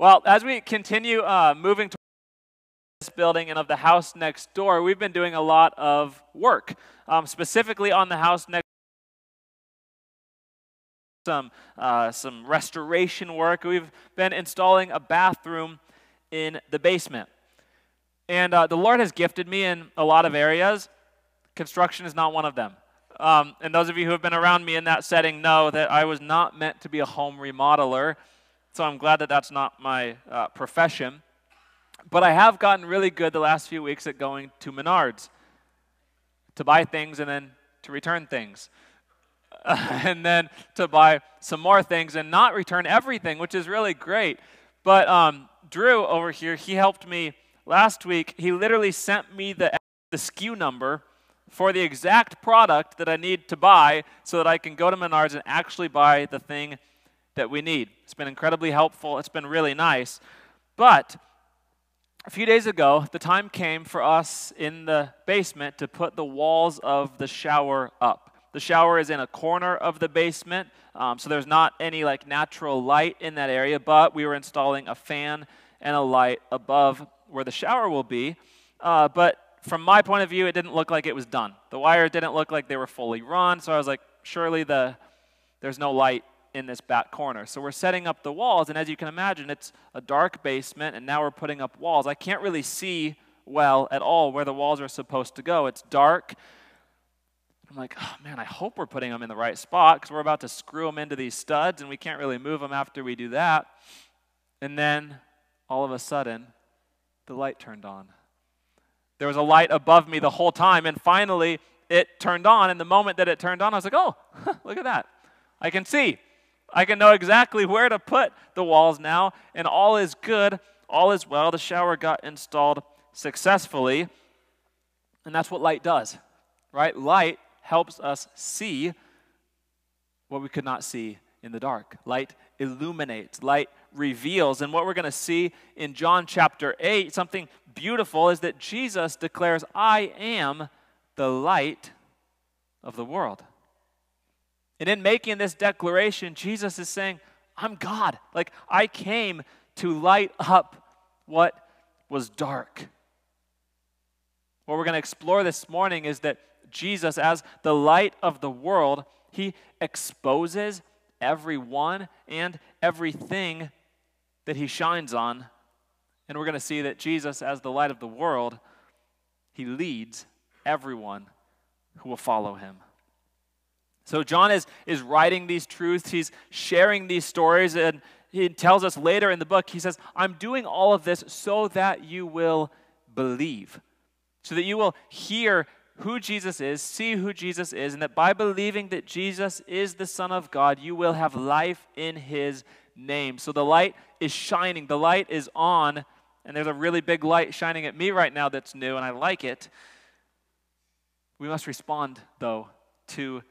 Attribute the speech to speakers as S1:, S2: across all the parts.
S1: Well, as we continue uh, moving towards this building and of the house next door, we've been doing a lot of work, um, specifically on the house next. Some uh, some restoration work. We've been installing a bathroom in the basement, and uh, the Lord has gifted me in a lot of areas. Construction is not one of them. Um, and those of you who have been around me in that setting know that I was not meant to be a home remodeler. So I'm glad that that's not my uh, profession. But I have gotten really good the last few weeks at going to Menards to buy things and then to return things. and then to buy some more things and not return everything, which is really great. But um, Drew over here, he helped me last week. He literally sent me the, the SKU number for the exact product that I need to buy so that I can go to Menards and actually buy the thing that we need. It's been incredibly helpful. It's been really nice. But a few days ago, the time came for us in the basement to put the walls of the shower up. The shower is in a corner of the basement, um, so there's not any like natural light in that area, but we were installing a fan and a light above where the shower will be. Uh, but from my point of view, it didn't look like it was done. The wires didn't look like they were fully run, so I was like, surely the, there's no light in this back corner. So we're setting up the walls, and as you can imagine, it's a dark basement, and now we're putting up walls. I can't really see well at all where the walls are supposed to go. It's dark. I'm like, oh man, I hope we're putting them in the right spot because we're about to screw them into these studs, and we can't really move them after we do that. And then all of a sudden, the light turned on. There was a light above me the whole time, and finally it turned on. And the moment that it turned on, I was like, oh, look at that. I can see. I can know exactly where to put the walls now, and all is good, all is well. The shower got installed successfully, and that's what light does, right? Light helps us see what we could not see in the dark. Light illuminates, light reveals. And what we're going to see in John chapter 8, something beautiful, is that Jesus declares, I am the light of the world. And in making this declaration, Jesus is saying, I'm God. Like, I came to light up what was dark. What we're going to explore this morning is that Jesus, as the light of the world, he exposes everyone and everything that he shines on. And we're going to see that Jesus, as the light of the world, he leads everyone who will follow him. So John is, is writing these truths, he's sharing these stories, and he tells us later in the book, he says, I'm doing all of this so that you will believe, so that you will hear who Jesus is, see who Jesus is, and that by believing that Jesus is the Son of God, you will have life in his name. So the light is shining, the light is on, and there's a really big light shining at me right now that's new, and I like it. We must respond, though, to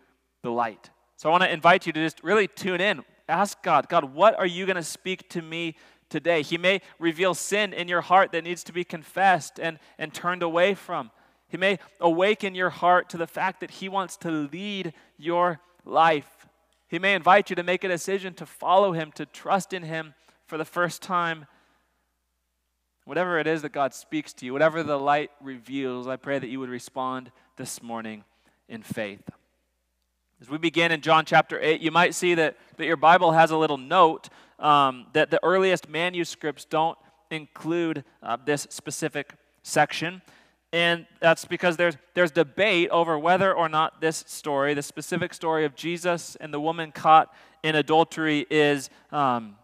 S1: the light. So I want to invite you to just really tune in. Ask God, God, what are you going to speak to me today? He may reveal sin in your heart that needs to be confessed and, and turned away from. He may awaken your heart to the fact that He wants to lead your life. He may invite you to make a decision to follow Him, to trust in Him for the first time. Whatever it is that God speaks to you, whatever the light reveals, I pray that you would respond this morning in faith. As we begin in John chapter 8, you might see that, that your Bible has a little note um, that the earliest manuscripts don't include uh, this specific section. And that's because there's, there's debate over whether or not this story, the specific story of Jesus and the woman caught in adultery, is, um,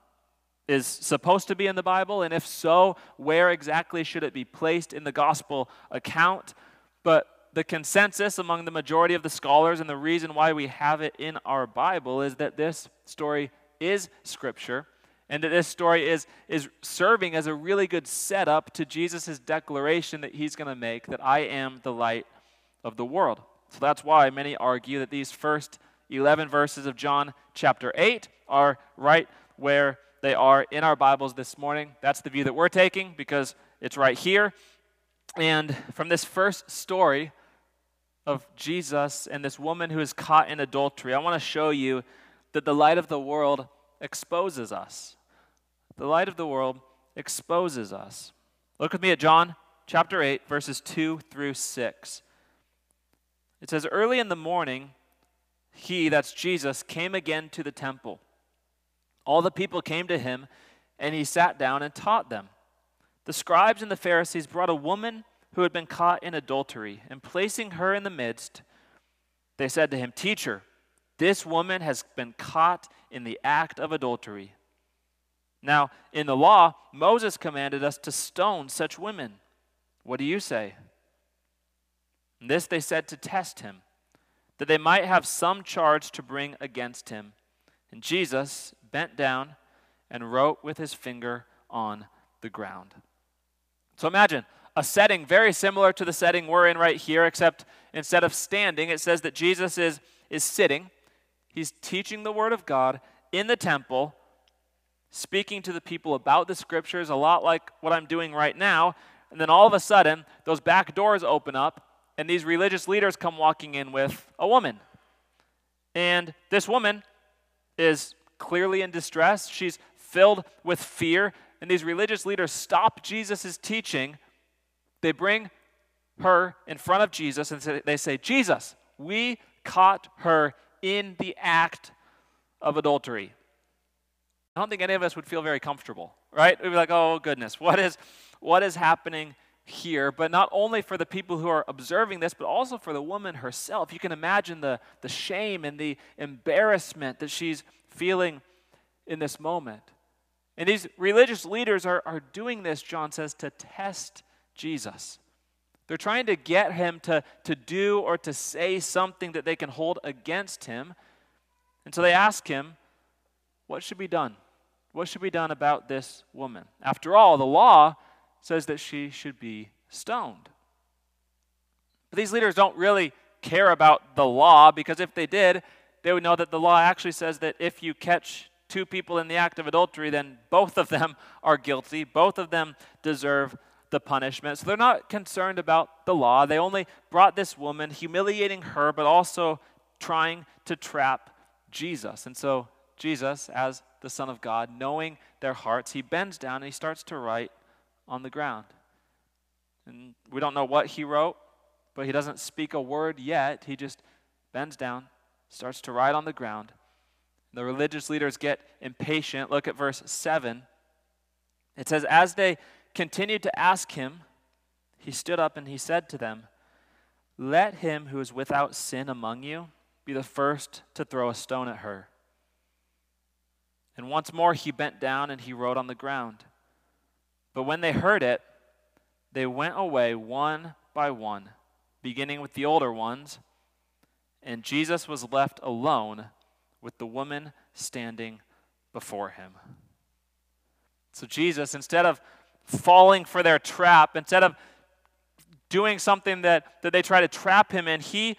S1: is supposed to be in the Bible. And if so, where exactly should it be placed in the gospel account? But the consensus among the majority of the scholars and the reason why we have it in our Bible is that this story is Scripture and that this story is, is serving as a really good setup to Jesus' declaration that he's going to make that I am the light of the world. So that's why many argue that these first 11 verses of John chapter 8 are right where they are in our Bibles this morning. That's the view that we're taking because it's right here. And from this first story, of Jesus and this woman who is caught in adultery, I want to show you that the light of the world exposes us. The light of the world exposes us. Look with me at John chapter 8, verses 2 through 6. It says, Early in the morning, he, that's Jesus, came again to the temple. All the people came to him, and he sat down and taught them. The scribes and the Pharisees brought a woman who had been caught in adultery, and placing her in the midst, they said to him, Teacher, this woman has been caught in the act of adultery. Now, in the law, Moses commanded us to stone such women. What do you say? And this they said to test him, that they might have some charge to bring against him. And Jesus bent down and wrote with his finger on the ground. So imagine a setting very similar to the setting we're in right here, except instead of standing, it says that Jesus is, is sitting. He's teaching the Word of God in the temple, speaking to the people about the Scriptures, a lot like what I'm doing right now. And then all of a sudden, those back doors open up, and these religious leaders come walking in with a woman. And this woman is clearly in distress. She's filled with fear. And these religious leaders stop Jesus' teaching. They bring her in front of Jesus and they say, Jesus, we caught her in the act of adultery. I don't think any of us would feel very comfortable, right? We'd be like, oh goodness, what is, what is happening here, but not only for the people who are observing this, but also for the woman herself. You can imagine the, the shame and the embarrassment that she's feeling in this moment. And these religious leaders are, are doing this, John says, to test Jesus. They're trying to get him to, to do or to say something that they can hold against him. And so they ask him, What should be done? What should be done about this woman? After all, the law says that she should be stoned. But these leaders don't really care about the law because if they did, they would know that the law actually says that if you catch two people in the act of adultery, then both of them are guilty, both of them deserve the punishment. So they're not concerned about the law. They only brought this woman, humiliating her, but also trying to trap Jesus. And so Jesus, as the Son of God, knowing their hearts, he bends down and he starts to write on the ground. And we don't know what he wrote, but he doesn't speak a word yet. He just bends down, starts to write on the ground. The religious leaders get impatient. Look at verse 7. It says, As they continued to ask him, he stood up and he said to them, Let him who is without sin among you be the first to throw a stone at her. And once more he bent down and he wrote on the ground. But when they heard it, they went away one by one, beginning with the older ones, and Jesus was left alone with the woman standing before him. So, Jesus, instead of falling for their trap, instead of doing something that, that they try to trap him in, he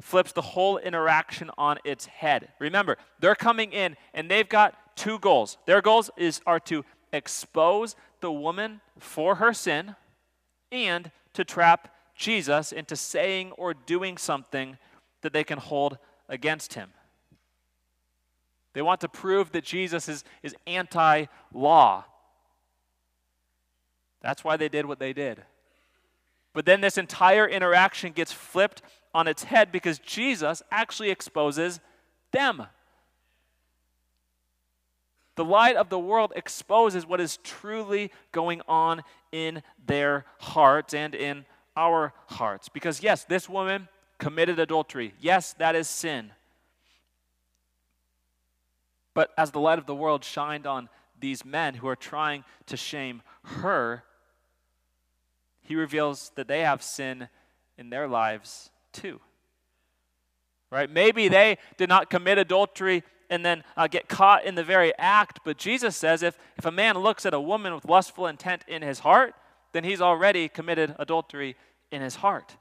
S1: flips the whole interaction on its head. Remember, they're coming in and they've got two goals. Their goals is, are to expose the woman for her sin and to trap Jesus into saying or doing something that they can hold against him. They want to prove that Jesus is, is anti law. That's why they did what they did. But then this entire interaction gets flipped on its head because Jesus actually exposes them. The light of the world exposes what is truly going on in their hearts and in our hearts. Because, yes, this woman committed adultery. Yes, that is sin. But as the light of the world shined on these men who are trying to shame her, he reveals that they have sin in their lives too. Right? Maybe they did not commit adultery and then uh, get caught in the very act. But Jesus says if, if a man looks at a woman with lustful intent in his heart, then he's already committed adultery in his heart.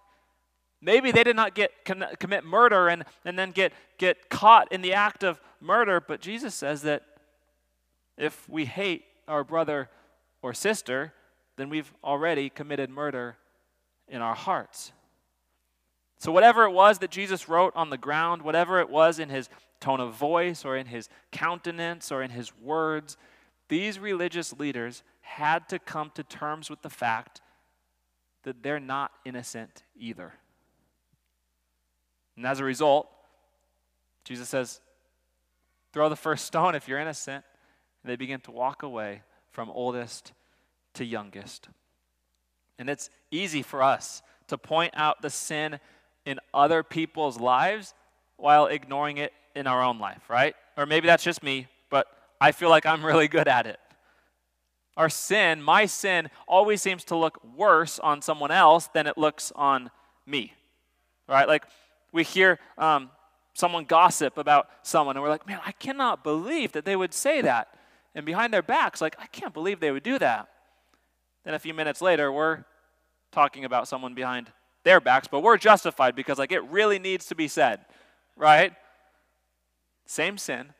S1: Maybe they did not get commit murder and, and then get, get caught in the act of murder, but Jesus says that if we hate our brother or sister, then we've already committed murder in our hearts. So, whatever it was that Jesus wrote on the ground, whatever it was in his tone of voice or in his countenance or in his words, these religious leaders had to come to terms with the fact that they're not innocent either. And as a result, Jesus says, Throw the first stone if you're innocent. And they begin to walk away from oldest to youngest. And it's easy for us to point out the sin in other people's lives while ignoring it in our own life, right? Or maybe that's just me, but I feel like I'm really good at it. Our sin, my sin, always seems to look worse on someone else than it looks on me, right? Like we hear um, someone gossip about someone, and we're like, man, I cannot believe that they would say that. And behind their backs, like, I can't believe they would do that. Then a few minutes later, we're talking about someone behind their backs, but we're justified because, like, it really needs to be said, right? Same sin,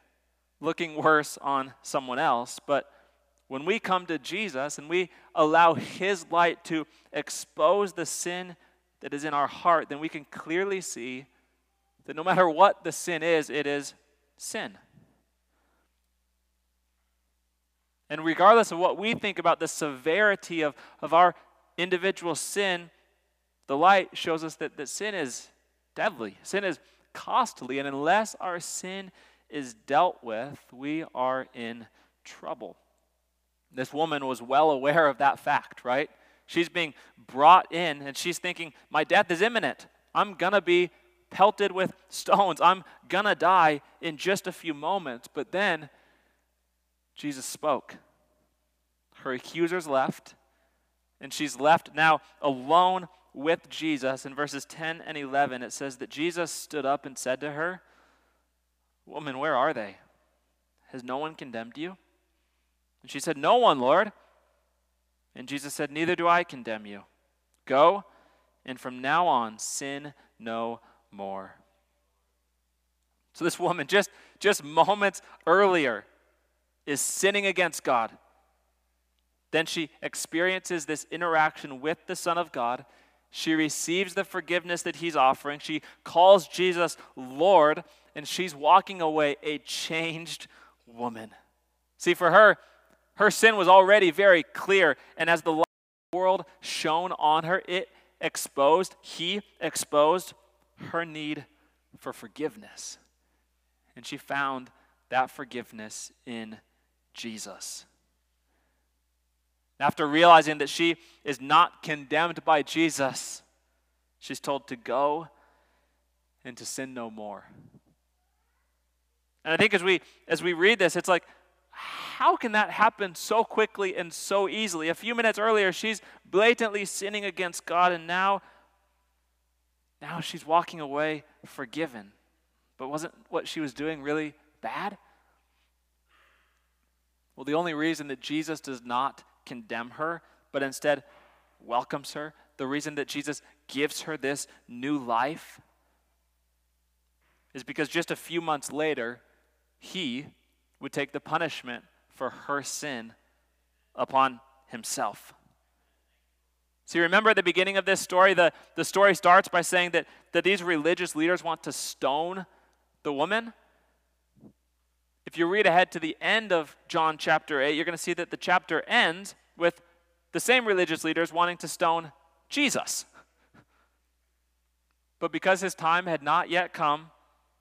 S1: looking worse on someone else, but when we come to Jesus and we allow His light to expose the sin that is in our heart, then we can clearly see that no matter what the sin is, it is sin. And regardless of what we think about the severity of, of our individual sin, the light shows us that, that sin is deadly. Sin is costly. And unless our sin is dealt with, we are in trouble. This woman was well aware of that fact, right? She's being brought in and she's thinking, My death is imminent. I'm going to be pelted with stones. I'm going to die in just a few moments. But then Jesus spoke. Her accusers left, and she's left now alone with Jesus. In verses 10 and 11, it says that Jesus stood up and said to her, Woman, where are they? Has no one condemned you? And she said, No one, Lord. And Jesus said, Neither do I condemn you. Go, and from now on, sin no more. So this woman, just, just moments earlier, is sinning against God. Then she experiences this interaction with the Son of God. She receives the forgiveness that he's offering. She calls Jesus Lord, and she's walking away a changed woman. See, for her, her sin was already very clear, and as the light of the world shone on her, it exposed, he exposed her need for forgiveness. And she found that forgiveness in Jesus. After realizing that she is not condemned by Jesus, she's told to go and to sin no more. And I think as we as we read this, it's like, how can that happen so quickly and so easily? A few minutes earlier, she's blatantly sinning against God, and now now she's walking away forgiven. But wasn't what she was doing really bad? Well, the only reason that Jesus does not condemn her, but instead welcomes her, the reason that Jesus gives her this new life, is because just a few months later, he would take the punishment for her sin upon himself. See, remember at the beginning of this story, the, the story starts by saying that, that these religious leaders want to stone the woman. If you read ahead to the end of John chapter 8, you're going to see that the chapter ends with the same religious leaders wanting to stone Jesus. But because his time had not yet come,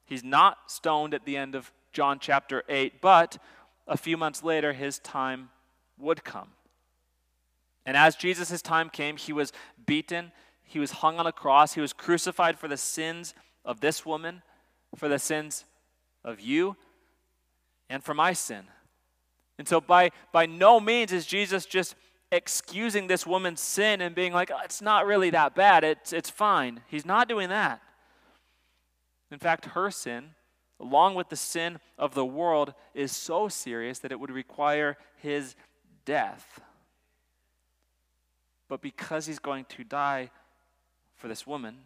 S1: he's not stoned at the end of John chapter 8, but a few months later, his time would come. And as Jesus' time came, he was beaten, he was hung on a cross, he was crucified for the sins of this woman, for the sins of you, and for my sin. And so, by, by no means is Jesus just excusing this woman's sin and being like, oh, it's not really that bad, it's, it's fine. He's not doing that. In fact, her sin, along with the sin of the world, is so serious that it would require his death. But because he's going to die for this woman,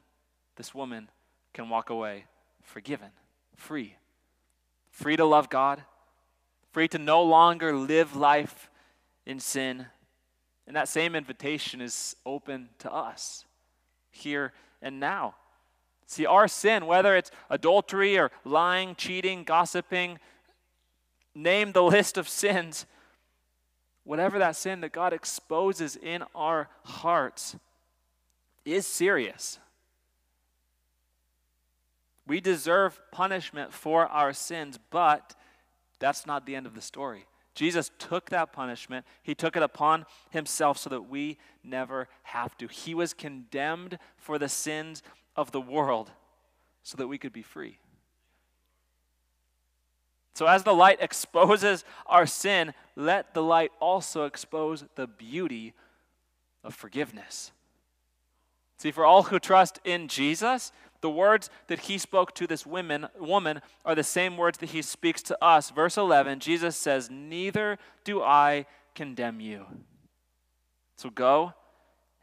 S1: this woman can walk away forgiven, free. Free to love God, free to no longer live life in sin. And that same invitation is open to us here and now. See, our sin, whether it's adultery or lying, cheating, gossiping, name the list of sins, whatever that sin that God exposes in our hearts is serious. We deserve punishment for our sins, but that's not the end of the story. Jesus took that punishment, He took it upon Himself so that we never have to. He was condemned for the sins of the world so that we could be free. So, as the light exposes our sin, let the light also expose the beauty of forgiveness. See, for all who trust in Jesus, the words that he spoke to this woman, woman are the same words that he speaks to us. Verse 11, Jesus says, Neither do I condemn you. So go,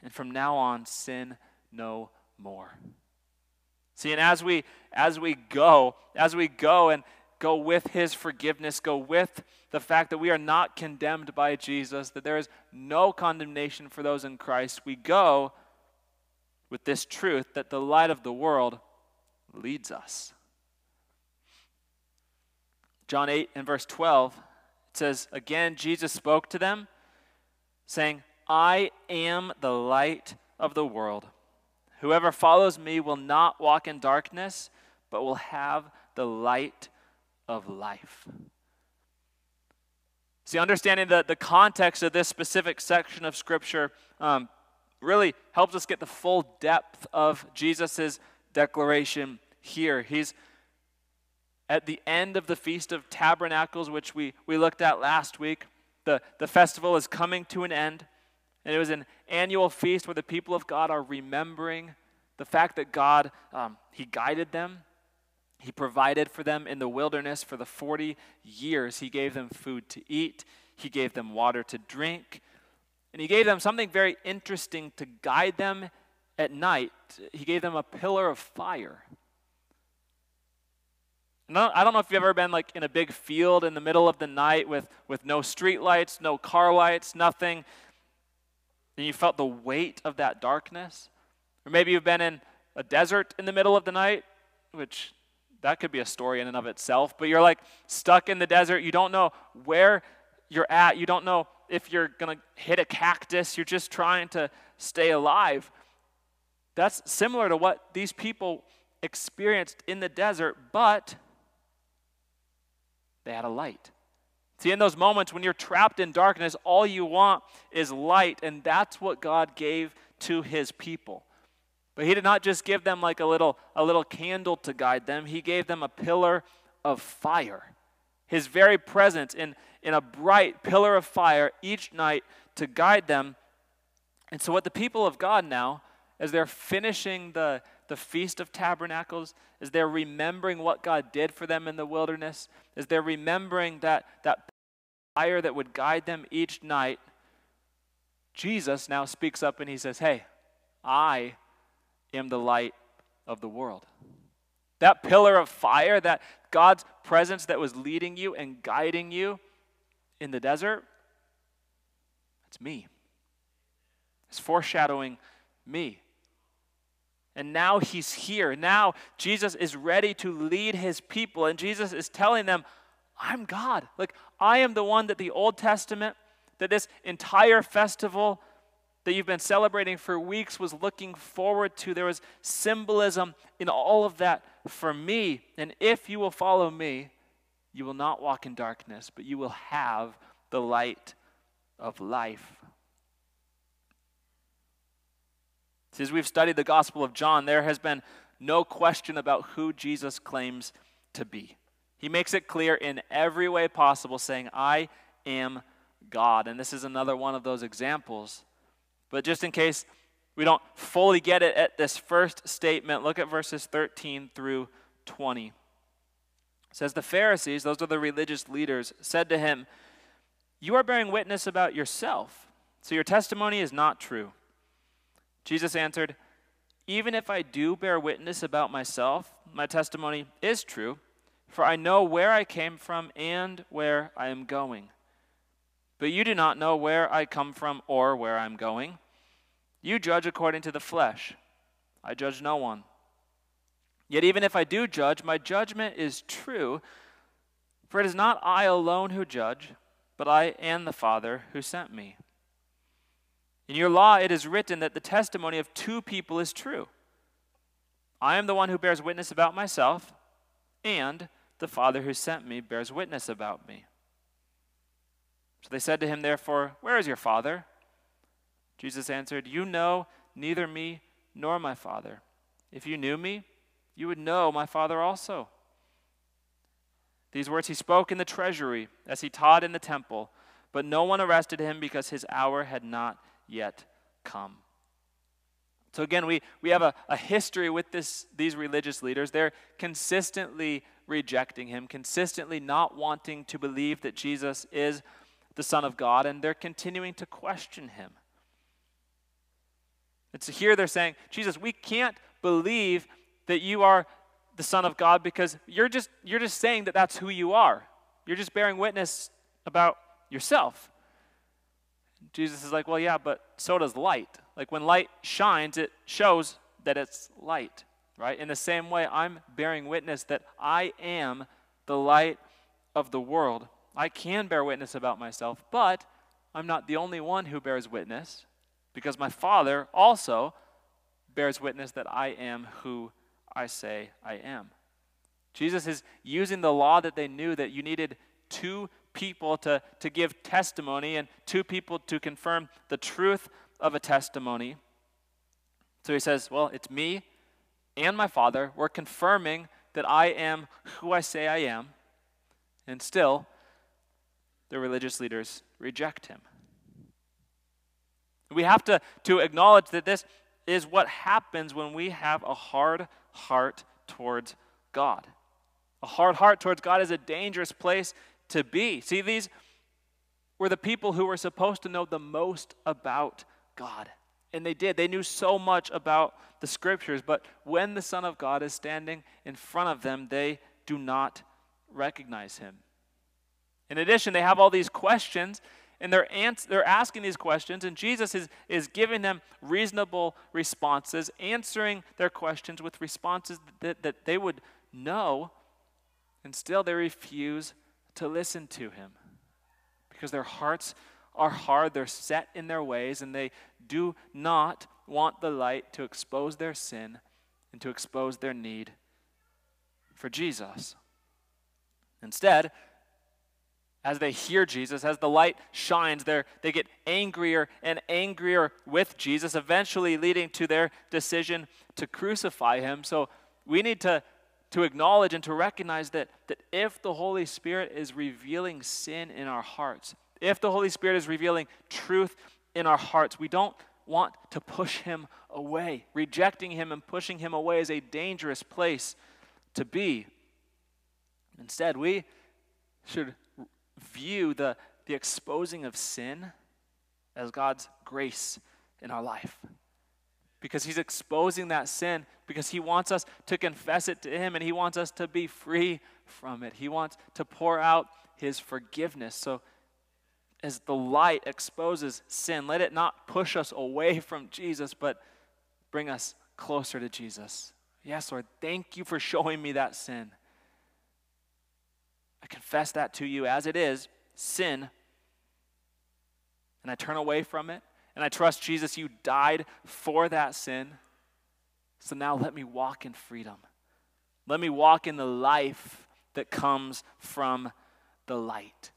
S1: and from now on, sin no more. See, and as we as we go, as we go and go with his forgiveness, go with the fact that we are not condemned by Jesus, that there is no condemnation for those in Christ, we go with this truth that the light of the world leads us. John 8 and verse 12, it says, Again, Jesus spoke to them, saying, I am the light of the world. Whoever follows me will not walk in darkness, but will have the light of life. See, understanding the, the context of this specific section of Scripture um, really helps us get the full depth of Jesus' declaration here. He's at the end of the Feast of Tabernacles, which we, we looked at last week. The, the festival is coming to an end, and it was an annual feast where the people of God are remembering the fact that God, um, He guided them, He provided for them in the wilderness for the 40 years. He gave them food to eat, He gave them water to drink, and he gave them something very interesting to guide them at night. He gave them a pillar of fire. I don't know if you've ever been like in a big field in the middle of the night with, with no street lights, no car lights, nothing. And you felt the weight of that darkness. Or maybe you've been in a desert in the middle of the night, which that could be a story in and of itself. But you're like stuck in the desert. You don't know where you're at. You don't know if you're going to hit a cactus, you're just trying to stay alive. That's similar to what these people experienced in the desert, but they had a light. See, in those moments when you're trapped in darkness, all you want is light, and that's what God gave to his people. But he did not just give them like a little, a little candle to guide them, he gave them a pillar of fire. His very presence in, in a bright pillar of fire each night to guide them. And so, what the people of God now, as they're finishing the, the Feast of Tabernacles, as they're remembering what God did for them in the wilderness, as they're remembering that, that fire that would guide them each night, Jesus now speaks up and he says, Hey, I am the light of the world. That pillar of fire, that God's presence that was leading you and guiding you, in the desert, it's me. It's foreshadowing me. And now he's here. Now Jesus is ready to lead his people. And Jesus is telling them, I'm God. Like, I am the one that the Old Testament, that this entire festival that you've been celebrating for weeks was looking forward to. There was symbolism in all of that for me. And if you will follow me, you will not walk in darkness, but you will have the light of life. As we've studied the Gospel of John, there has been no question about who Jesus claims to be. He makes it clear in every way possible, saying, I am God. And this is another one of those examples. But just in case we don't fully get it at this first statement, look at verses 13 through 20 says the Pharisees, those are the religious leaders, said to him, You are bearing witness about yourself, so your testimony is not true. Jesus answered, Even if I do bear witness about myself, my testimony is true, for I know where I came from and where I am going. But you do not know where I come from or where I am going. You judge according to the flesh. I judge no one. Yet even if I do judge, my judgment is true, for it is not I alone who judge, but I and the Father who sent me. In your law it is written that the testimony of two people is true. I am the one who bears witness about myself, and the Father who sent me bears witness about me. So they said to him, Therefore, where is your Father? Jesus answered, You know neither me nor my Father. If you knew me, you would know my Father also. These words he spoke in the treasury as he taught in the temple, but no one arrested him because his hour had not yet come. So again, we, we have a, a history with this, these religious leaders. They're consistently rejecting him, consistently not wanting to believe that Jesus is the Son of God, and they're continuing to question him. And so here they're saying, Jesus, we can't believe that you are the Son of God because you're just, you're just saying that that's who you are. You're just bearing witness about yourself. Jesus is like, well, yeah, but so does light. Like when light shines, it shows that it's light, right? In the same way, I'm bearing witness that I am the light of the world. I can bear witness about myself, but I'm not the only one who bears witness because my Father also bears witness that I am who I say I am. Jesus is using the law that they knew that you needed two people to, to give testimony and two people to confirm the truth of a testimony. So he says, Well, it's me and my Father. We're confirming that I am who I say I am. And still, the religious leaders reject him. We have to, to acknowledge that this is what happens when we have a hard heart towards God. A hard heart towards God is a dangerous place to be. See, these were the people who were supposed to know the most about God. And they did. They knew so much about the scriptures, but when the Son of God is standing in front of them, they do not recognize him. In addition, they have all these questions, and they're, ans- they're asking these questions, and Jesus is, is giving them reasonable responses, answering their questions with responses that, that they would know, and still they refuse to listen to him because their hearts are hard, they're set in their ways, and they do not want the light to expose their sin and to expose their need for Jesus. Instead, as they hear Jesus, as the light shines, they get angrier and angrier with Jesus, eventually leading to their decision to crucify him. So we need to to acknowledge and to recognize that, that if the Holy Spirit is revealing sin in our hearts, if the Holy Spirit is revealing truth in our hearts, we don't want to push him away. Rejecting him and pushing him away is a dangerous place to be. Instead, we should view the, the exposing of sin as God's grace in our life because he's exposing that sin because he wants us to confess it to him and he wants us to be free from it. He wants to pour out his forgiveness. So, as the light exposes sin, let it not push us away from Jesus, but bring us closer to Jesus. Yes, Lord, thank you for showing me that sin. I confess that to you as it is sin, and I turn away from it and I trust, Jesus, you died for that sin. So now let me walk in freedom. Let me walk in the life that comes from the light.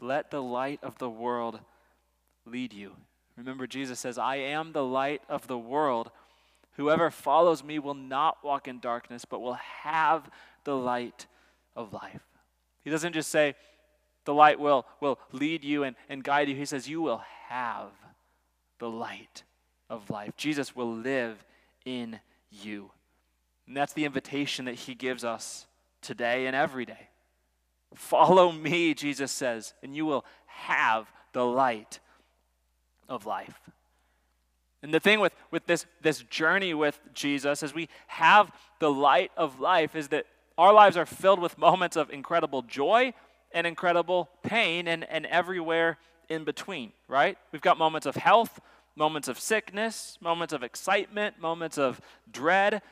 S1: Let the light of the world lead you. Remember, Jesus says, I am the light of the world. Whoever follows me will not walk in darkness, but will have the light of life. He doesn't just say, the light will, will lead you and, and guide you. He says, You will have the light of life. Jesus will live in you. And that's the invitation that he gives us today and every day. Follow me, Jesus says, and you will have the light of life. And the thing with, with this, this journey with Jesus, as we have the light of life, is that our lives are filled with moments of incredible joy and incredible pain and, and everywhere in between, right? We've got moments of health, moments of sickness, moments of excitement, moments of dread.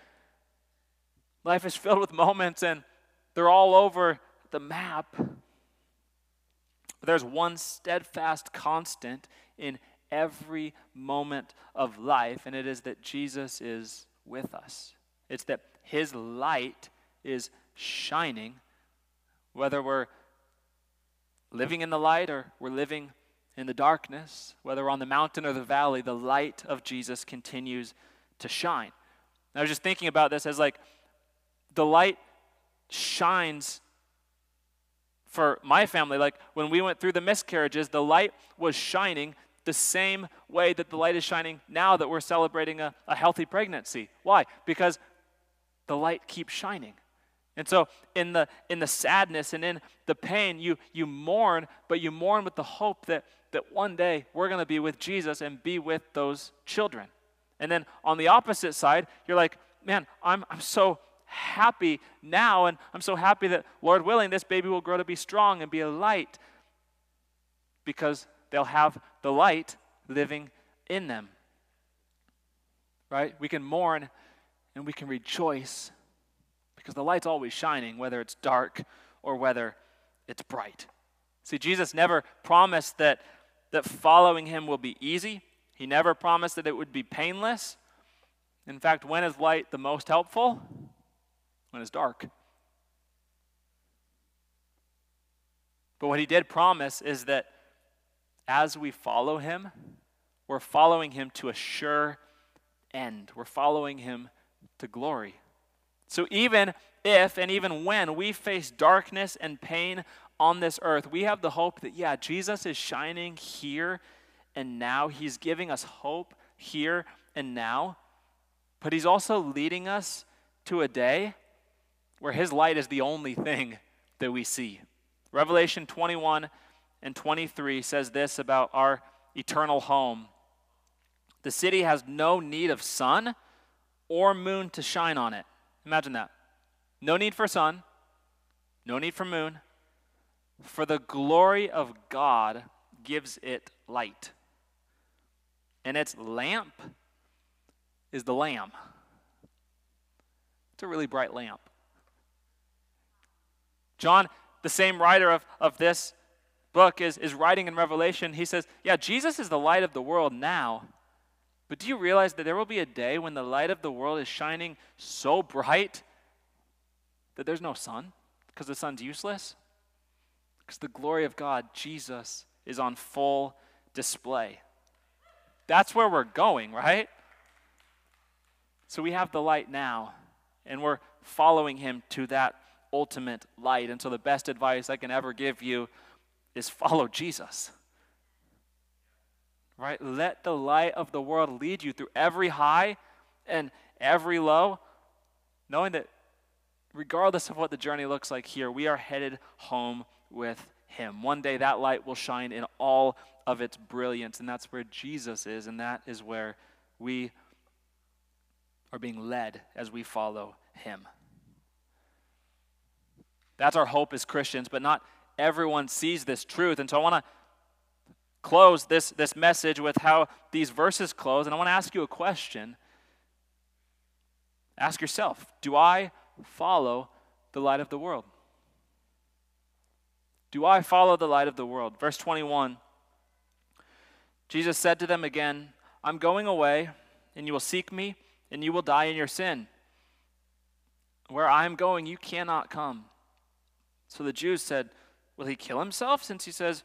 S1: Life is filled with moments, and they're all over the map. But there's one steadfast constant in every moment of life, and it is that Jesus is with us. It's that his light is shining, whether we're living in the light or we're living in the darkness, whether we're on the mountain or the valley, the light of Jesus continues to shine. And I was just thinking about this as like the light shines for my family. Like when we went through the miscarriages, the light was shining the same way that the light is shining now that we're celebrating a, a healthy pregnancy. Why? Because the light keeps shining. And so in the in the sadness and in the pain, you you mourn, but you mourn with the hope that that one day we're going to be with Jesus and be with those children. And then on the opposite side, you're like, man, I'm I'm so happy now and I'm so happy that Lord willing this baby will grow to be strong and be a light because they'll have the light living in them. Right? We can mourn and we can rejoice because the light's always shining, whether it's dark or whether it's bright. See, Jesus never promised that, that following him will be easy, he never promised that it would be painless. In fact, when is light the most helpful? When it's dark. But what he did promise is that as we follow him, we're following him to a sure end. We're following him to glory. So even if and even when we face darkness and pain on this earth, we have the hope that, yeah, Jesus is shining here and now. He's giving us hope here and now. But He's also leading us to a day where His light is the only thing that we see. Revelation 21 and 23 says this about our eternal home The city has no need of sun or moon to shine on it Imagine that. No need for sun, no need for moon, for the glory of God gives it light. And its lamp is the Lamb. It's a really bright lamp. John, the same writer of, of this book, is, is writing in Revelation. He says, Yeah, Jesus is the light of the world now. But do you realize that there will be a day when the light of the world is shining so bright that there's no sun because the sun's useless? Because the glory of God, Jesus, is on full display. That's where we're going, right? So we have the light now, and we're following him to that ultimate light. And so the best advice I can ever give you is follow Jesus right? Let the light of the world lead you through every high and every low, knowing that regardless of what the journey looks like here, we are headed home with Him. One day that light will shine in all of its brilliance, and that's where Jesus is, and that is where we are being led as we follow Him. That's our hope as Christians, but not everyone sees this truth. And so I want to close this, this message with how these verses close, and I want to ask you a question. Ask yourself Do I follow the light of the world? Do I follow the light of the world? Verse 21 Jesus said to them again, I'm going away, and you will seek me, and you will die in your sin. Where I am going, you cannot come. So the Jews said, Will he kill himself since he says,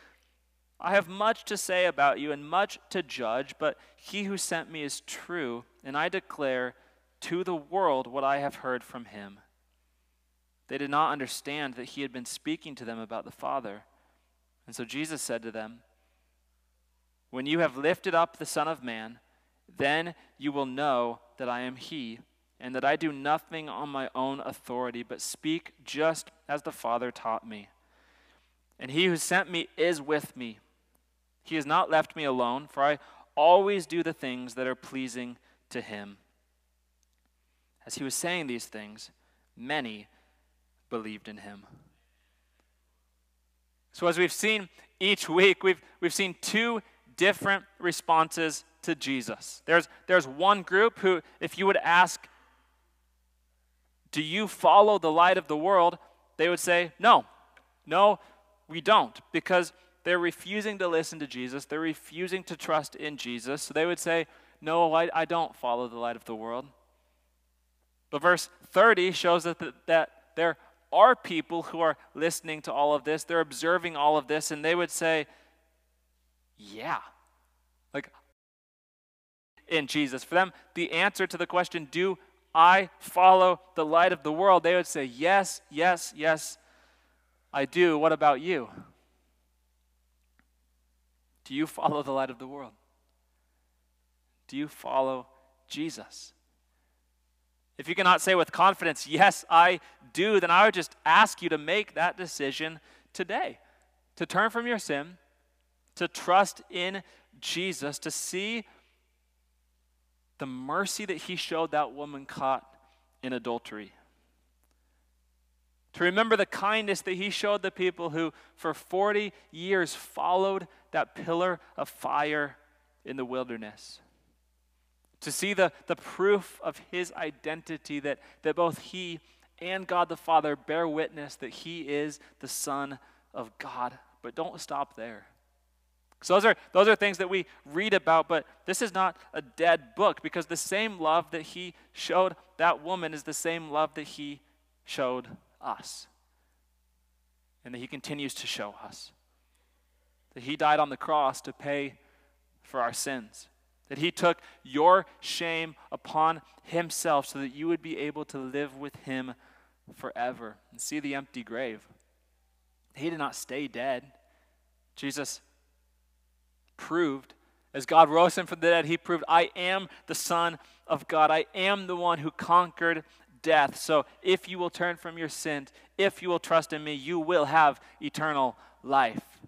S1: I have much to say about you and much to judge, but he who sent me is true, and I declare to the world what I have heard from him. They did not understand that he had been speaking to them about the Father. And so Jesus said to them, When you have lifted up the Son of Man, then you will know that I am he, and that I do nothing on my own authority, but speak just as the Father taught me. And he who sent me is with me. He has not left me alone, for I always do the things that are pleasing to him. As he was saying these things, many believed in him. So, as we've seen each week, we've, we've seen two different responses to Jesus. There's, there's one group who, if you would ask, Do you follow the light of the world? they would say, No, no, we don't, because they're refusing to listen to Jesus. They're refusing to trust in Jesus. So they would say, No, I, I don't follow the light of the world. But verse 30 shows that, the, that there are people who are listening to all of this, they're observing all of this, and they would say, Yeah. Like, in Jesus. For them, the answer to the question, Do I follow the light of the world? They would say, Yes, yes, yes, I do. What about you? Do you follow the light of the world? Do you follow Jesus? If you cannot say with confidence, Yes, I do, then I would just ask you to make that decision today. To turn from your sin, to trust in Jesus, to see the mercy that he showed that woman caught in adultery. To remember the kindness that he showed the people who, for 40 years, followed that pillar of fire in the wilderness. To see the, the proof of his identity that, that both he and God the Father bear witness that he is the Son of God. But don't stop there. So those are, those are things that we read about, but this is not a dead book because the same love that he showed that woman is the same love that he showed us and that he continues to show us. That he died on the cross to pay for our sins. That he took your shame upon himself so that you would be able to live with him forever and see the empty grave. He did not stay dead. Jesus proved, as God rose him from the dead, he proved, I am the Son of God. I am the one who conquered death. So if you will turn from your sin, if you will trust in me, you will have eternal life.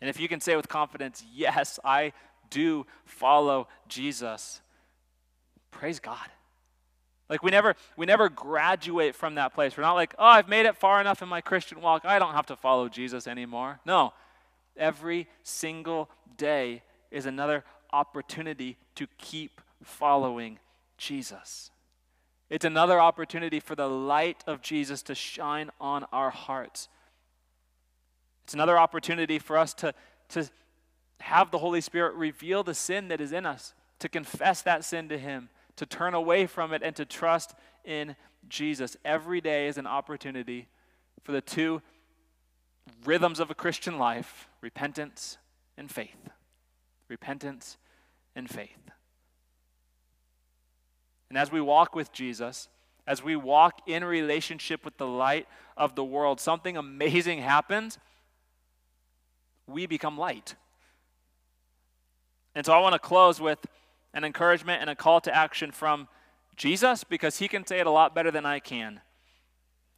S1: And if you can say with confidence, Yes, I do follow Jesus, praise God. Like we never we never graduate from that place. We're not like, "Oh, I've made it far enough in my Christian walk. I don't have to follow Jesus anymore." No. Every single day is another opportunity to keep following Jesus. It's another opportunity for the light of Jesus to shine on our hearts. It's another opportunity for us to, to have the Holy Spirit reveal the sin that is in us, to confess that sin to Him, to turn away from it, and to trust in Jesus. Every day is an opportunity for the two rhythms of a Christian life repentance and faith. Repentance and faith. And as we walk with Jesus, as we walk in relationship with the light of the world, something amazing happens. We become light. And so I want to close with an encouragement and a call to action from Jesus because he can say it a lot better than I can.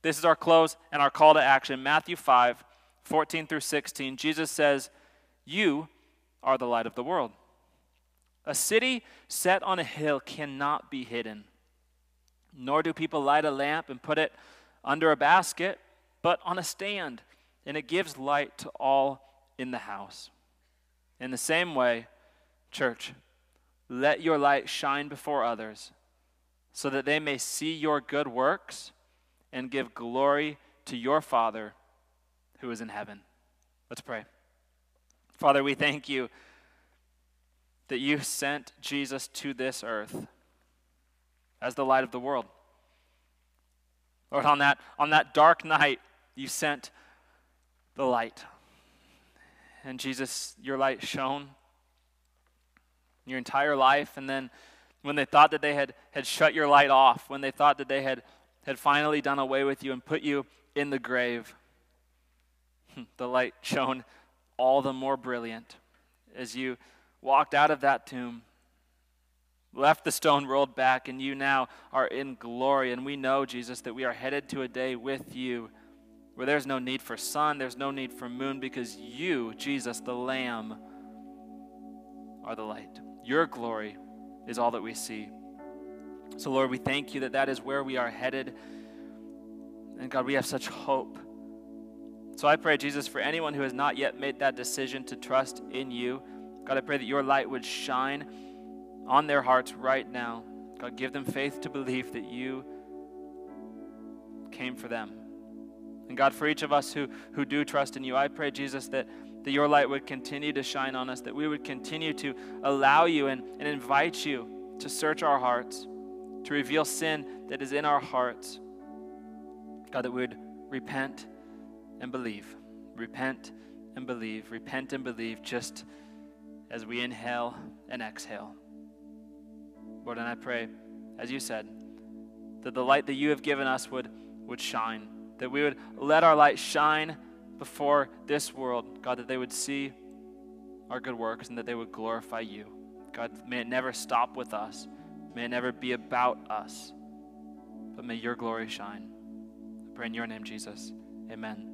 S1: This is our close and our call to action. Matthew 5, 14 through 16. Jesus says, You are the light of the world. A city set on a hill cannot be hidden, nor do people light a lamp and put it under a basket, but on a stand, and it gives light to all in the house. In the same way, church, let your light shine before others, so that they may see your good works and give glory to your Father who is in heaven. Let's pray. Father, we thank you that you sent Jesus to this earth as the light of the world. Lord, on that, on that dark night, you sent the light. And Jesus, your light shone your entire life. And then when they thought that they had, had shut your light off, when they thought that they had, had finally done away with you and put you in the grave, hmm, the light shone all the more brilliant as you walked out of that tomb, left the stone rolled back, and you now are in glory. And we know, Jesus, that we are headed to a day with you where there's no need for sun, there's no need for moon, because you, Jesus, the Lamb, are the light. Your glory is all that we see. So, Lord, we thank you that that is where we are headed. And God, we have such hope. So I pray, Jesus, for anyone who has not yet made that decision to trust in you, God, I pray that your light would shine on their hearts right now. God, give them faith to believe that you came for them. And God, for each of us who, who do trust in you, I pray, Jesus, that, that your light would continue to shine on us, that we would continue to allow you and, and invite you to search our hearts, to reveal sin that is in our hearts. God, that we would repent and believe. Repent and believe. Repent and believe just as we inhale and exhale. Lord, and I pray, as you said, that the light that you have given us would, would shine, that we would let our light shine before this world, God, that they would see our good works and that they would glorify you. God, may it never stop with us. May it never be about us, but may your glory shine. I pray in your name, Jesus. Amen.